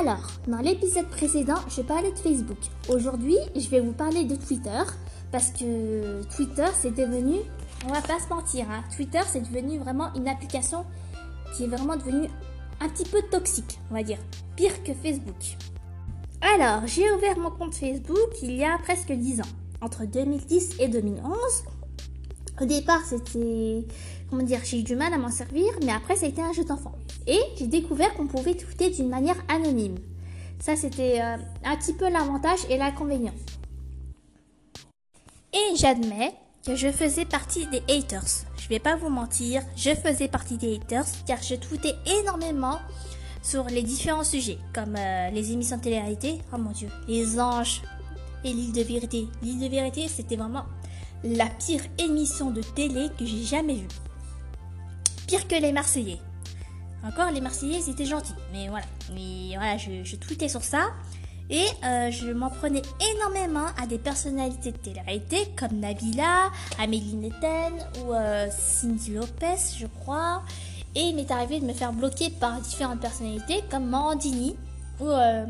Alors, dans l'épisode précédent, je parlais de Facebook. Aujourd'hui, je vais vous parler de Twitter parce que Twitter, c'est devenu, on va pas se mentir, hein, Twitter, c'est devenu vraiment une application qui est vraiment devenue un petit peu toxique, on va dire, pire que Facebook. Alors, j'ai ouvert mon compte Facebook il y a presque 10 ans, entre 2010 et 2011. Au départ, c'était, comment dire, j'ai eu du mal à m'en servir, mais après, ça a été un jeu d'enfant. Et j'ai découvert qu'on pouvait tweeter d'une manière anonyme. Ça, c'était euh, un petit peu l'avantage et l'inconvénient. Et j'admets que je faisais partie des haters. Je vais pas vous mentir, je faisais partie des haters car je tweetais énormément sur les différents sujets, comme euh, les émissions de télé-réalité, oh mon dieu, les anges et l'île de vérité. L'île de vérité, c'était vraiment la pire émission de télé que j'ai jamais vue. Pire que les Marseillais. Encore, les Marseillais, c'était gentil. Mais voilà. Mais voilà, je, tweetais sur ça. Et euh, je m'en prenais énormément à des personnalités de télé-réalité comme Nabila, Amélie Netten ou euh, Cindy Lopez, je crois. Et il m'est arrivé de me faire bloquer par différentes personnalités comme Mandini ou, euh,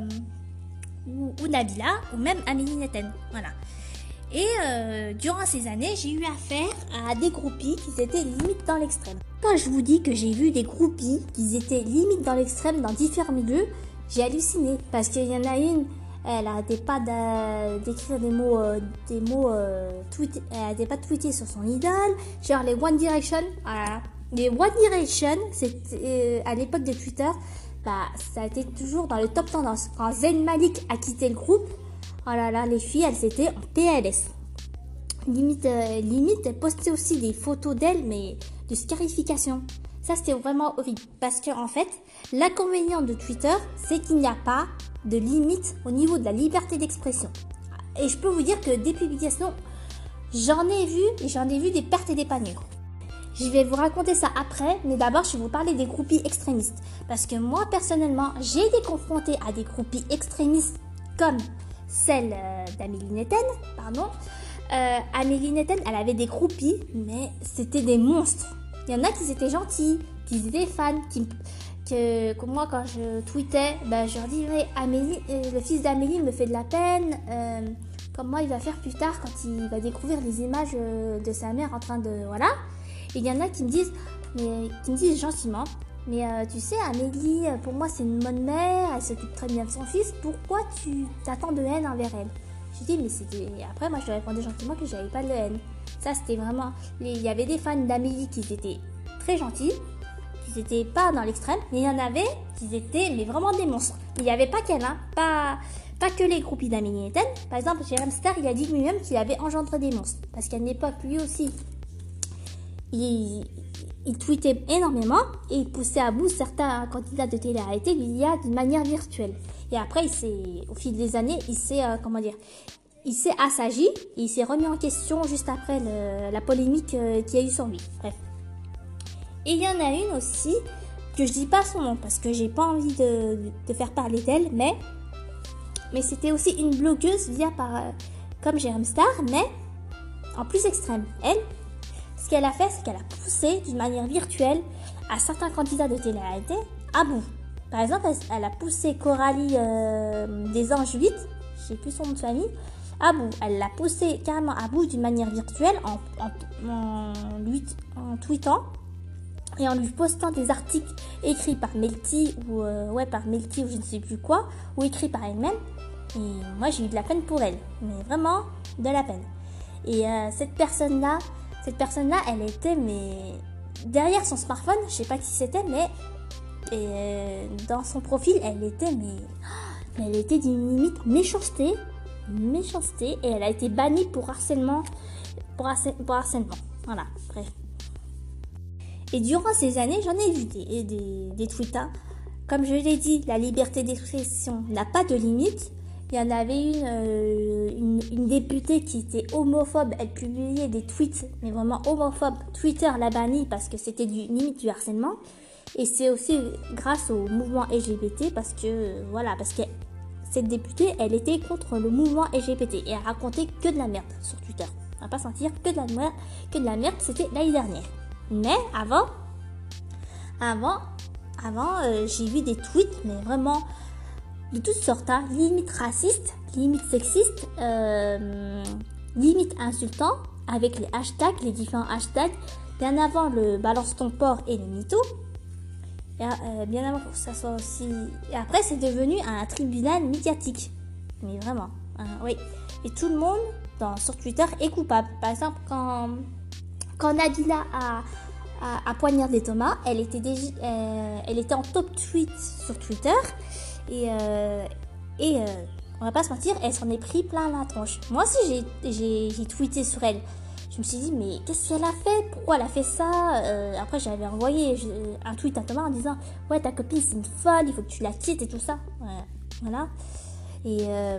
ou, Nabila ou même Amélie Netten. Voilà. Et euh, durant ces années, j'ai eu affaire à des groupies qui étaient limite dans l'extrême. Quand je vous dis que j'ai vu des groupies qui étaient limite dans l'extrême dans différents milieux, j'ai halluciné parce qu'il y en a une, elle arrêtait pas d'écrire des mots, euh, des mots, euh, elle arrêtait pas de tweeter sur son idole, genre les One Direction, voilà. Les One Direction, c'était euh, à l'époque de Twitter, bah ça a été toujours dans le top tendance. Quand Zayn Malik a quitté le groupe, oh là là, les filles, elles étaient en PLS. Limite, euh, limite, elles postaient aussi des photos d'elles, mais de scarification. Ça, c'était vraiment horrible. Parce que, en fait, l'inconvénient de Twitter, c'est qu'il n'y a pas de limite au niveau de la liberté d'expression. Et je peux vous dire que des publications, j'en ai vu et j'en ai vu des pertes et des paniers. Je vais vous raconter ça après, mais d'abord, je vais vous parler des groupies extrémistes. Parce que moi, personnellement, j'ai été confrontée à des groupies extrémistes comme celle euh, d'Amélie Netten, pardon. Euh, Amélie Netten, elle avait des groupies, mais c'était des monstres. Il y en a qui étaient gentils, qui étaient fans, qui, que, moi quand je tweetais, ben, je leur disais Amélie, euh, le fils d'Amélie me fait de la peine. Euh, comment il va faire plus tard quand il va découvrir les images de sa mère en train de voilà. Et il y en a qui me disent, mais qui me disent gentiment, mais euh, tu sais Amélie, pour moi c'est une bonne mère, elle s'occupe très bien de son fils. Pourquoi tu t'attends de haine envers elle? Je dis mais c'était. Après moi je leur répondais gentiment que j'avais pas de haine. Ça, c'était vraiment. Il y avait des fans d'Amélie qui étaient très gentils, qui n'étaient pas dans l'extrême, mais il y en avait qui étaient mais vraiment des monstres. Il n'y avait pas qu'elle, hein, pas, pas que les groupies d'Amélie Eten. Par exemple, Jérém Star, il a dit lui-même qu'il avait engendré des monstres. Parce qu'à une époque, lui aussi, il, il tweetait énormément et il poussait à bout certains candidats de télé-réalité via d'une manière virtuelle. Et après, il au fil des années, il s'est, euh, comment dire, il s'est assagi et il s'est remis en question juste après la polémique euh, qu'il y a eu sur lui. Bref. Et il y en a une aussi que je dis pas son nom parce que j'ai pas envie de, faire parler d'elle, mais mais c'était aussi une blogueuse via par euh, comme Jérém Star, mais en plus extrême. Elle, qu'elle a fait, c'est qu'elle a poussé d'une manière virtuelle à certains candidats de télé-réalité à bout. Par exemple, elle, elle a poussé Coralie euh, des Anges 8, je sais plus son nom de famille, à bout. Elle l'a poussé carrément à bout d'une manière virtuelle en, en, en, lui, en tweetant et en lui postant des articles écrits par Melty ou euh, ouais par Melty ou je ne sais plus quoi ou écrits par elle-même. Et moi j'ai eu de la peine pour elle, mais vraiment de la peine. Et euh, cette personne-là, cette personne-là, elle était mais derrière son smartphone, je sais pas qui c'était, mais euh, dans son profil, elle était mais, elle était d'une limite méchanceté méchanceté et elle a été bannie pour harcèlement. Pour, pour harcèlement. Voilà, bref. Et durant ces années, j'en ai vu des, des, des tweets. Hein. Comme je l'ai dit, la liberté d'expression n'a pas de limite. Il y en avait une, euh, une, une, députée qui était homophobe. Elle publiait des tweets, mais vraiment homophobes. Twitter l'a bannie parce que c'était du limite du harcèlement. Et c'est aussi grâce au mouvement LGBT parce que, voilà, parce que cette députée, elle était contre le mouvement LGBT et elle racontait que de la merde sur Twitter. On va pas sentir que de la merde, que de la merde, c'était l'année dernière. Mais avant, avant, avant, euh, j'ai vu des tweets, mais vraiment de toutes sortes, hein, limite raciste, limite sexiste, euh, limite insultant, avec les hashtags, les différents hashtags, bien avant le balance ton port et le mytho. Euh, bien avant que ça soit aussi. Et après, c'est devenu un tribunal médiatique. Mais vraiment, hein, oui. Et tout le monde sur Twitter est coupable. Par exemple, quand, quand a, a, a poignardé Thomas, euh, elle était en top tweet sur Twitter. Et, euh, et euh, on va pas se mentir, elle s'en est pris plein la tronche. Moi aussi, j'ai tweeté sur elle. Je me suis dit, mais qu'est-ce qu'elle a fait? Pourquoi elle a fait ça? Euh, Après, j'avais envoyé un tweet à Thomas en disant, ouais, ta copine, c'est une folle, il faut que tu la quittes et tout ça. voilà. Et, euh,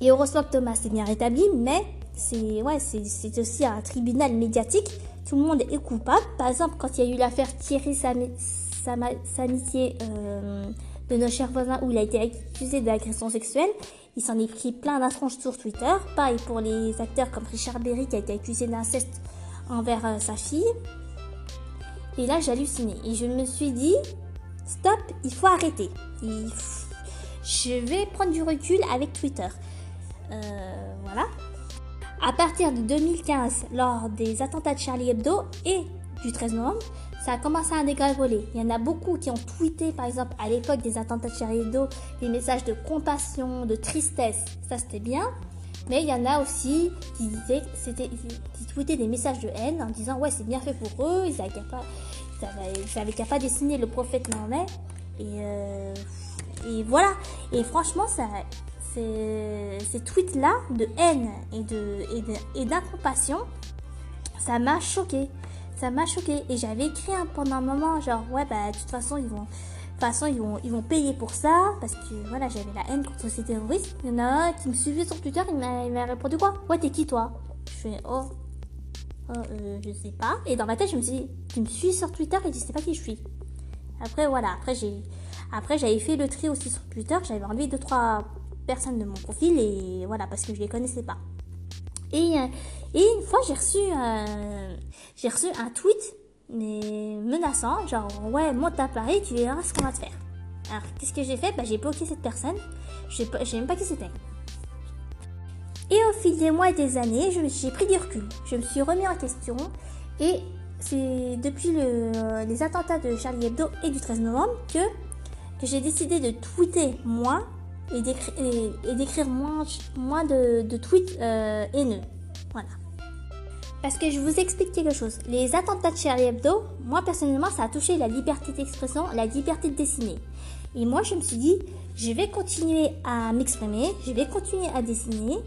et heureusement que Thomas s'est bien rétabli, mais c'est ouais, aussi un tribunal médiatique. Tout le monde est coupable. Par exemple, quand il y a eu l'affaire Thierry Samitié euh, de nos chers voisins où il a été accusé d'agression sexuelle, il s'en est pris plein d'intranches sur Twitter. Pareil pour les acteurs comme Richard Berry qui a été accusé d'inceste envers euh, sa fille. Et là, j'ai halluciné. Et je me suis dit, stop, il faut arrêter. Je vais prendre du recul avec Twitter. Euh, voilà. À partir de 2015, lors des attentats de Charlie Hebdo et du 13 novembre, ça a commencé à dégringoler. Il y en a beaucoup qui ont tweeté, par exemple, à l'époque des attentats de Charlie Hebdo, des messages de compassion, de tristesse. Ça, c'était bien. Mais il y en a aussi qui disaient, qui tweetaient des messages de haine en disant, ouais, c'est bien fait pour eux, ils n'avaient qu'à pas, ils dessiner le prophète Mohamed. Et, euh, et voilà. Et franchement, ça, ces, ces tweets-là de haine et et d'incompassion, ça m'a choqué ça m'a choqué. Et j'avais écrit pendant un moment genre ouais bah de toute façon ils vont de toute façon ils vont ils vont payer pour ça parce que voilà j'avais la haine contre ces terroristes. Il y en a un qui me suivait sur Twitter il m'a répondu quoi? Ouais t'es qui toi? Je fais oh, oh euh, je sais pas. Et dans ma tête je me suis dit tu me suis sur Twitter et tu sais pas qui je suis. Après voilà après j'ai après j'avais fait le tri aussi sur Twitter. J'avais enlevé deux trois personnes de mon profil et voilà parce que je les connaissais pas et, euh, et une fois, j'ai reçu, euh, j'ai reçu un tweet, mais menaçant, genre, ouais, monte à Paris, tu verras ce qu'on va te faire. Alors, qu'est-ce que j'ai fait? Bah, J'ai bloqué cette personne, je sais même pas qui c'était. Et au fil des mois et des années, j'ai pris du recul. Je me suis remis en question et c'est depuis le, les attentats de Charlie Hebdo et du 13 novembre que, que j'ai décidé de tweeter moins et d'écrire moins, de tweets euh, haineux. Voilà. Parce que je vous explique quelque chose. Les attentats de Charlie Hebdo, moi personnellement, ça a touché la liberté d'expression, la liberté de dessiner. Et moi, je me suis dit, je vais continuer à m'exprimer, je vais continuer à dessiner,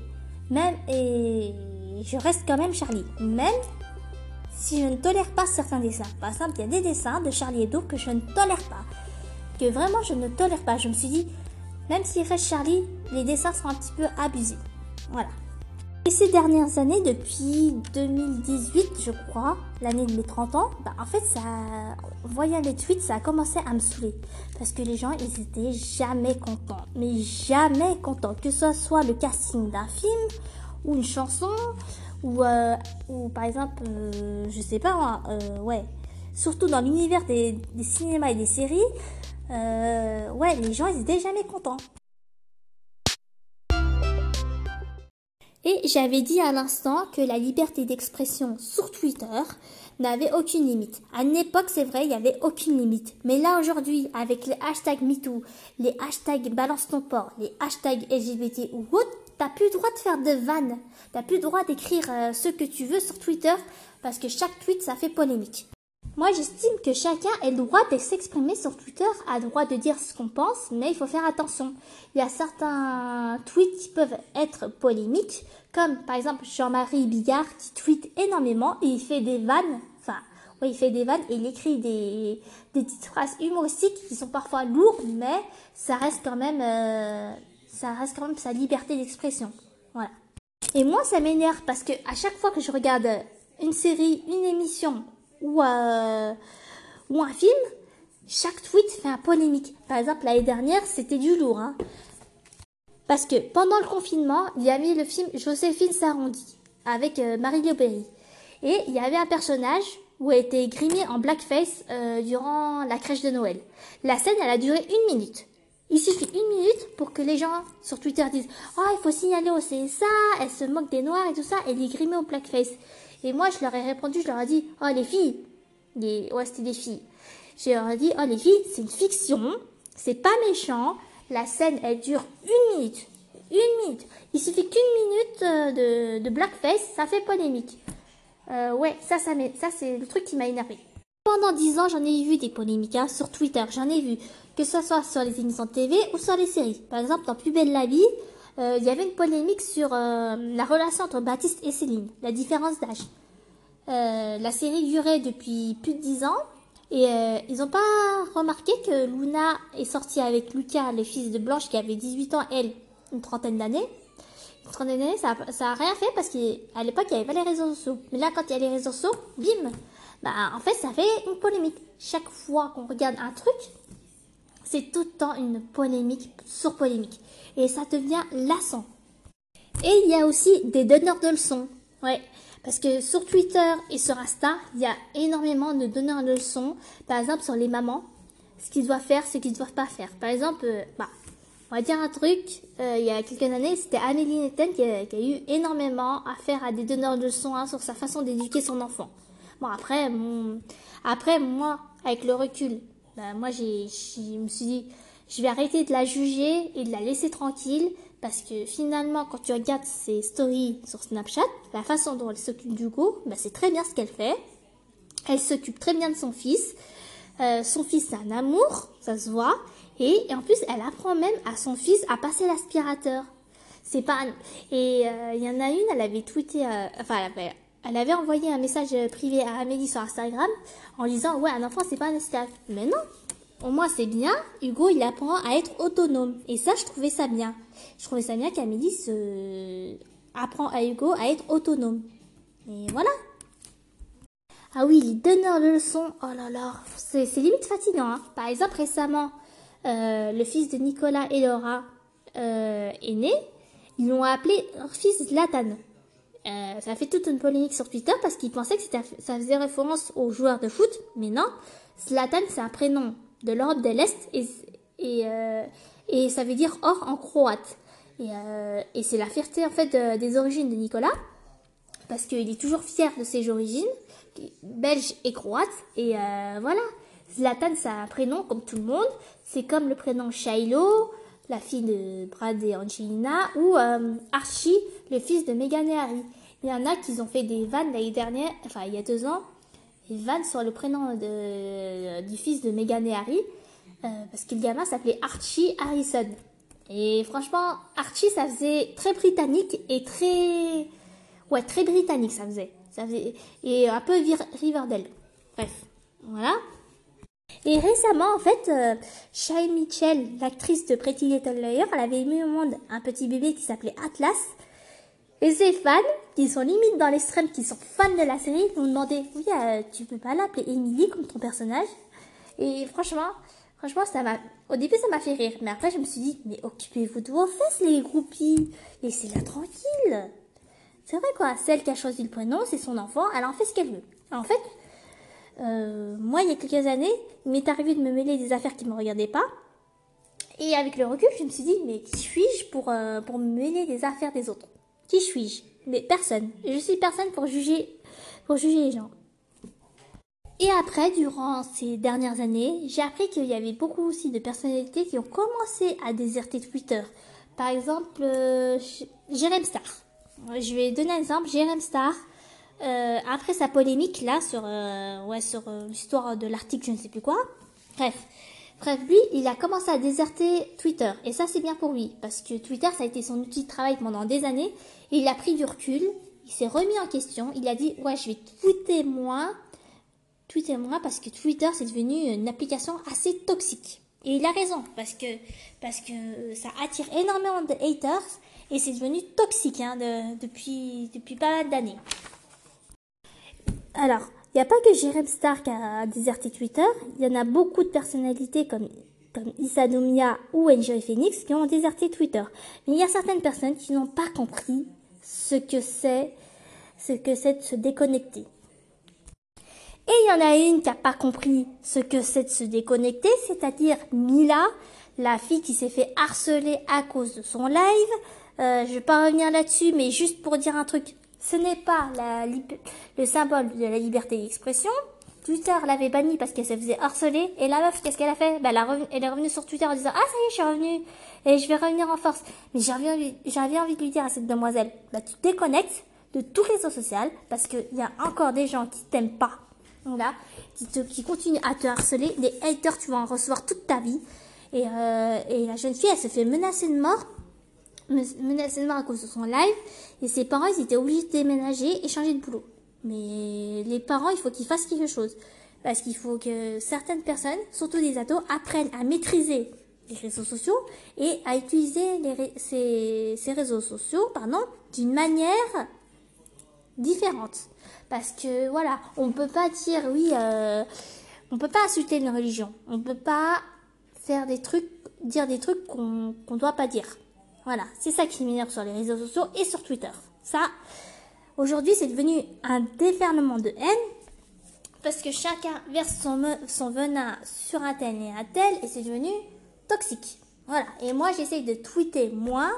même et je reste quand même Charlie. Même si je ne tolère pas certains dessins. Par exemple, il y a des dessins de Charlie Hebdo que je ne tolère pas. Que vraiment je ne tolère pas. Je me suis dit, même s'il reste Charlie, les dessins sont un petit peu abusés. Voilà. Et ces dernières années, depuis 2018, je crois, l'année de mes 30 ans, bah, en fait, ça, voyant les tweets, ça a commencé à me saouler. Parce que les gens, ils étaient jamais contents. Mais jamais contents. Que ce soit le casting d'un film, ou une chanson, ou, euh, ou par exemple, euh, je sais pas moi, euh, ouais. Surtout dans l'univers des cinémas et des séries, euh, ouais, les gens, ils étaient jamais contents. Et j'avais dit à l'instant que la liberté d'expression sur Twitter n'avait aucune limite. À une époque, c'est vrai, il n'y avait aucune limite. Mais là, aujourd'hui, avec les hashtags MeToo, les hashtags Balance ton port, les hashtags LGBT ou autre, t'as plus le droit de faire de vannes. T'as plus le droit d'écrire euh, ce que tu veux sur Twitter parce que chaque tweet, ça fait polémique. Moi, j'estime que chacun a le droit de s'exprimer sur Twitter, a le droit de dire ce qu'on pense, mais il faut faire attention. Il y a certains tweets qui peuvent être polémiques, comme par exemple Jean-Marie Bigard qui tweet énormément et il fait des vannes, enfin, oui, il fait des vannes et il écrit des, des petites phrases humoristiques qui sont parfois lourdes, mais ça reste quand même, euh, ça reste quand même sa liberté d'expression. Voilà. Et moi, ça m'énerve parce que à chaque fois que je regarde une série, une émission ou, euh, ou un film, chaque tweet fait un polémique. Par exemple, l'année dernière, c'était du lourd. Hein. Parce que pendant le confinement, il y avait le film Joséphine s'arrondit avec euh, Marie Berry. Et il y avait un personnage où elle était grimée en blackface euh, durant la crèche de Noël. La scène, elle a duré une minute. Il suffit une minute pour que les gens sur Twitter disent Oh, il faut signaler au CSA, elle se moque des noirs et tout ça, et les grimer au blackface. Et moi, je leur ai répondu, je leur ai dit Oh, les filles, les... ouais, c'était des filles. Je leur ai dit Oh, les filles, c'est une fiction, c'est pas méchant, la scène, elle dure une minute. Une minute. Il suffit qu'une minute euh, de, de blackface, ça fait polémique. Euh, ouais, ça, ça, ça c'est le truc qui m'a énervé. Pendant dix ans, j'en ai vu des polémiques hein, sur Twitter. J'en ai vu, que ce soit sur les émissions de TV ou sur les séries. Par exemple, dans Plus belle la vie, euh, il y avait une polémique sur euh, la relation entre Baptiste et Céline, la différence d'âge. Euh, la série durait depuis plus de dix ans et ils n'ont pas remarqué que Luna est sortie avec Lucas, le fils de Blanche, qui avait 18 ans, elle, une trentaine d'années. Une trentaine d'années, ça n'a rien fait parce qu'à l'époque, il n'y avait pas les réseaux sociaux. Mais là, quand il y a les réseaux sociaux, bim, bah, en fait, ça fait une polémique. Chaque fois qu'on regarde un truc, c'est tout le temps une polémique sur polémique. Et ça devient lassant. Et il y a aussi des donneurs de leçons. Ouais. Parce que sur Twitter et sur Insta, il y a énormément de donneurs de leçons. Par exemple, sur les mamans, ce qu'ils doivent faire, ce qu'ils ne doivent pas faire. Par exemple, euh, bah, on va dire un truc, euh, il y a quelques années, c'était Amélie Netten qui a, eu énormément à faire à des donneurs de leçons hein, sur sa façon d'éduquer son enfant. Bon, après, après, moi, avec le recul, bah, moi, j'ai, je me suis dit, je vais arrêter de la juger et de la laisser tranquille parce que finalement, quand tu regardes ses stories sur Snapchat, la façon dont elle s'occupe du coup, bah, c'est très bien ce qu'elle fait. Elle s'occupe très bien de son fils. Euh, son fils, c'est un amour, ça se voit. Et, en plus, elle apprend même à son fils à passer l'aspirateur. C'est pas et euh, il y en a une, elle avait tweeté, euh, enfin, elle avait elle avait envoyé un message privé à Amélie sur Instagram en disant ouais un enfant c'est pas un esclave. Mais non, au moins c'est bien. Hugo il apprend à être autonome et ça je trouvais ça bien. Je trouvais ça bien qu'Amélie se apprend à Hugo à être autonome. Et voilà. Ah oui, les donneurs de leçons, oh là là, c'est limite fatigant. Hein. Par exemple, récemment, euh, le fils de Nicolas et Laura euh, est né. Ils l'ont appelé leur fils Zlatan. Euh, ça a fait toute une polémique sur Twitter parce qu'ils pensaient que ça faisait référence aux joueurs de foot, mais non. Zlatan, c'est un prénom de l'Europe de l'Est et, euh, ça veut dire or en croate. Et, euh, c'est la fierté en fait des origines de Nicolas parce qu'il est toujours fier de ses origines, belge et croate. Et voilà, Zlatan, c'est un prénom comme tout le monde. C'est comme le prénom Shiloh, la fille de Brad et Angelina, ou euh, Archie, le fils de Meghan et Harry. Il y en a qui ont fait des vannes l'année dernière, enfin il y a deux ans, des vannes sur le prénom de, du fils de Meghan et Harry, euh, parce que le gamin s'appelait Archie Harrison. Et franchement, Archie, ça faisait très britannique et très... Ouais, très britannique, ça faisait. Ça faisait... Et un peu Riverdale. Bref, voilà. Et récemment, en fait, euh, Shai Mitchell, l'actrice de Pretty Little Liars, elle avait mis au monde un petit bébé qui s'appelait Atlas. Et ses fans, qui sont limite dans l'extrême, qui sont fans de la série, m'ont demandé, oui, euh, tu peux pas l'appeler Emily comme ton personnage? Et franchement, franchement, ça au début, ça m'a fait rire. Mais après, je me suis dit, mais occupez-vous de vos fesses, les groupies. Laissez-la tranquille. C'est vrai, quoi. Celle qui a choisi le prénom, c'est son enfant, elle en fait ce qu'elle veut. En fait, euh, moi, il y a quelques années, il m'est arrivé de me mêler des affaires qui ne me regardaient pas. Et avec le recul, je me suis dit, mais qui suis-je pour, euh, pour me mêler des affaires des autres? Qui suis-je? Mais personne. Je suis personne pour juger, pour juger les gens. Et après, durant ces dernières années, j'ai appris qu'il y avait beaucoup aussi de personnalités qui ont commencé à déserter Twitter. Par exemple, euh, Star. Je vais donner un exemple. Jérém Star, euh, après sa polémique là sur euh, ouais sur euh, l'histoire de l'article je ne sais plus quoi. Bref, bref lui il a commencé à déserter Twitter et ça c'est bien pour lui parce que Twitter ça a été son outil de travail pendant des années et il a pris du recul, il s'est remis en question, il a dit ouais je vais tweeter moins, tweeter moins parce que Twitter c'est devenu une application assez toxique. Et il a raison parce que parce que ça attire énormément de haters et c'est devenu toxique hein, de, depuis depuis pas mal d'années. Alors, il n'y a pas que Jérém Stark a déserté Twitter, il y en a beaucoup de personnalités comme, comme Issa ou Enjoy Phoenix qui ont déserté Twitter. Mais il y a certaines personnes qui n'ont pas compris ce que c'est, ce que c'est de se déconnecter. Et il y en a une qui n'a pas compris ce que c'est de se déconnecter, c'est-à-dire Mila, la fille qui s'est fait harceler à cause de son live. Euh, je vais pas revenir là-dessus, mais juste pour dire un truc, ce n'est pas la, le symbole de la liberté d'expression. Twitter l'avait banni parce qu'elle se faisait harceler. Et la meuf, qu'est-ce qu'elle a fait? Bah, elle, est revenue sur Twitter en disant Ah, ça y est, je suis revenue. Et je vais revenir en force. Mais j'avais envie de lui dire à cette demoiselle Bah, tu déconnectes de tout réseau social parce qu'il y a encore des gens qui t'aiment pas. Voilà. Qui, te, qui continuent à te harceler. Les haters, tu vas en recevoir toute ta vie. Et, euh, et la jeune fille, elle se fait menacer de mort menacée de mort à cause de son live et ses parents ils étaient obligés de déménager et changer de boulot. Mais les parents, il faut qu'ils fassent quelque chose. Parce qu'il faut que certaines personnes, surtout des ados, apprennent à maîtriser les réseaux sociaux et à utiliser ces, réseaux sociaux d'une manière différente. Parce que voilà, on peut pas dire oui, euh, on peut pas insulter une religion, on peut pas faire des trucs, dire des trucs qu'on qu'on doit pas dire. Voilà, c'est ça qui m'énerve sur les réseaux sociaux et sur Twitter. Ça, aujourd'hui, c'est devenu un déferlement de haine parce que chacun verse son, venin sur un tel et un tel et c'est devenu toxique. Voilà. Et moi, j'essaye de tweeter moins.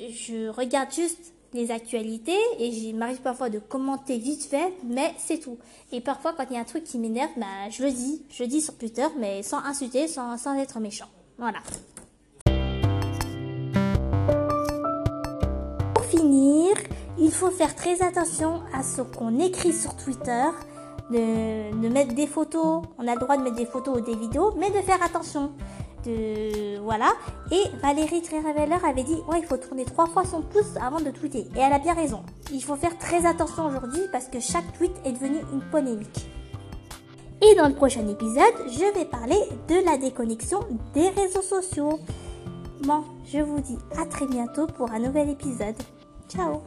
Je regarde juste les actualités et il m'arrive parfois de commenter vite fait, mais c'est tout. Et parfois, quand il y a un truc qui m'énerve, bah, je le dis. Je le dis sur Twitter, mais sans insulter, sans être méchant. Voilà. Il faut faire très attention à ce qu'on écrit sur Twitter, de, mettre des photos, on a le droit de mettre des photos ou des vidéos, mais de faire attention. De, voilà. Et Valérie Tréreveller avait dit, ouais, il faut tourner trois fois son pouce avant de tweeter. Et elle a bien raison. Il faut faire très attention aujourd'hui parce que chaque tweet est devenu une polémique. Et dans le prochain épisode, je vais parler de la déconnexion des réseaux sociaux. Bon, je vous dis à très bientôt pour un nouvel épisode. 下午。